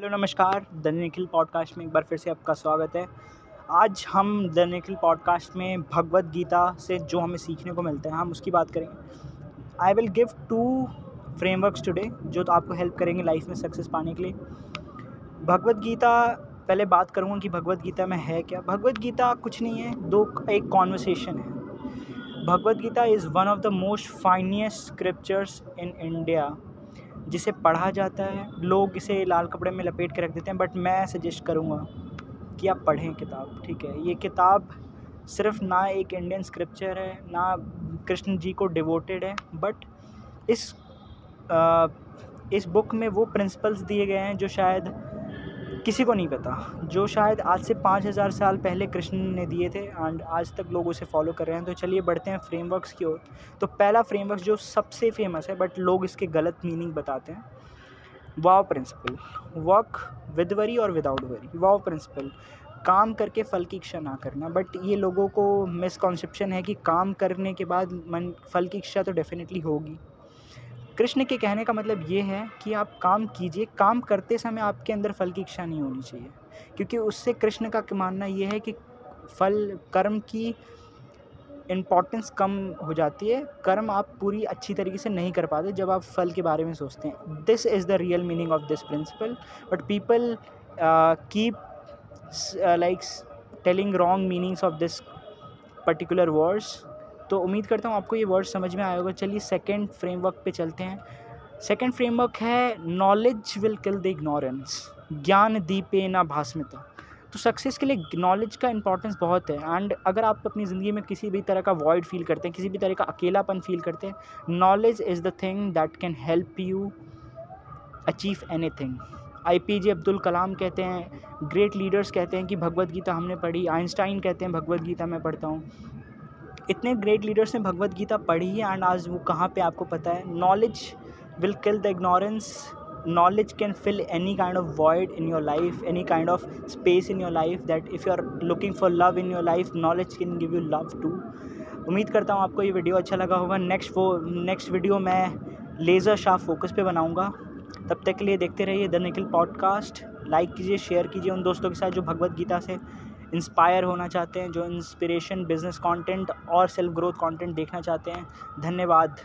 Hello, नमस्कार। The Nikhil podcast में एक बार फिर से आपका स्वागत है। आज हम द निखिल पॉडकास्ट में भगवत गीता से जो हमें सीखने को मिलता है, हम उसकी बात करेंगे। I will give two frameworks today जो तो आपको हेल्प करेंगे लाइफ में सक्सेस पाने के लिए। भगवत गीता, पहले बात करूँगा कि भगवत गीता में है क्या। भगवत गीता कुछ नहीं है, दो एक कॉन्वर्सेशन है। Bhagavad Gita is one of the most finest scriptures in India जिसे पढ़ा जाता है लोग इसे लाल कपड़े में लपेट के रख देते हैं बट मैं सजेस्ट करूँगा कि आप पढ़ें किताब ठीक है? ये किताब सिर्फ़ ना एक इंडियन स्क्रिप्चर है ना कृष्ण जी को डिवोटेड है बट इस आ, इस बुक में वो प्रिंसिपल्स दिए गए हैं जो शायद किसी को नहीं पता, जो शायद आज से पाँच हज़ार साल पहले कृष्ण ने दिए थे एंड आज तक लोग उसे फॉलो कर रहे हैं। तो चलिए बढ़ते हैं फ्रेमवर्क्स की ओर। तो पहला फ्रेमवर्क जो सबसे फ़ेमस है बट लोग इसके गलत मीनिंग बताते हैं, wow principle. Work with worry और विदाउट वरी। वाव प्रिंसिपल, काम करके फल की इच्छा ना करना। बट ये लोगों को मिसकॉन्सेप्शन है कि काम करने के बाद मन, फल की इच्छा तो डेफिनेटली होगी। कृष्ण के कहने का मतलब ये है कि आप काम कीजिए, काम करते समय आपके अंदर फल की इच्छा नहीं होनी चाहिए। क्योंकि उससे कृष्ण का मानना ये है कि फल, कर्म की इम्पॉर्टेंस कम हो जाती है। कर्म आप पूरी अच्छी तरीके से नहीं कर पाते जब आप फल के बारे में सोचते हैं। This is the real meaning of this principle but people keep like telling wrong meanings of this particular words तो उम्मीद करता हूँ आपको ये वर्ड समझ में आया होगा। चलिए सेकेंड फ्रेमवर्क पे चलते हैं। सेकेंड फ्रेमवर्क है knowledge will kill the ignorance ज्ञान दीपे ना भास्मिता। तो सक्सेस के लिए नॉलेज का इंपॉर्टेंस बहुत है। एंड अगर आप अपनी ज़िंदगी में किसी भी तरह का वॉइड फील करते हैं, किसी भी तरह का अकेलापन फील करते हैं knowledge is the thing that can help you achieve anything A P J Abdul Kalam कहते हैं ग्रेट लीडर्स कहते हैं कि भगवत गीता हमने पढ़ी आइंस्टाइन कहते हैं भगवत गीता मैं पढ़ता हूँ। इतने ग्रेट लीडर्स ने भगवत गीता पढ़ी है एंड आज वो कहाँ पे आपको पता है? Knowledge will kill the ignorance knowledge can fill any kind of void in your life any kind of space in your life that if you are looking for love in your life knowledge can give you love too उम्मीद करता हूँ आपको ये video अच्छा लगा होगा। Next वो next video मैं लेज़र शार्प फोकस पे बनाऊँगा। तब तक के लिए देखते रहिए द निखिल पॉडकास्ट लाइक कीजिए शेयर कीजिए उन दोस्तों के साथ जो भगवत गीता से इंस्पायर होना चाहते हैं, जो इंस्पिरेशन बिज़नेस कंटेंट और सेल्फ ग्रोथ कंटेंट देखना चाहते हैं। धन्यवाद।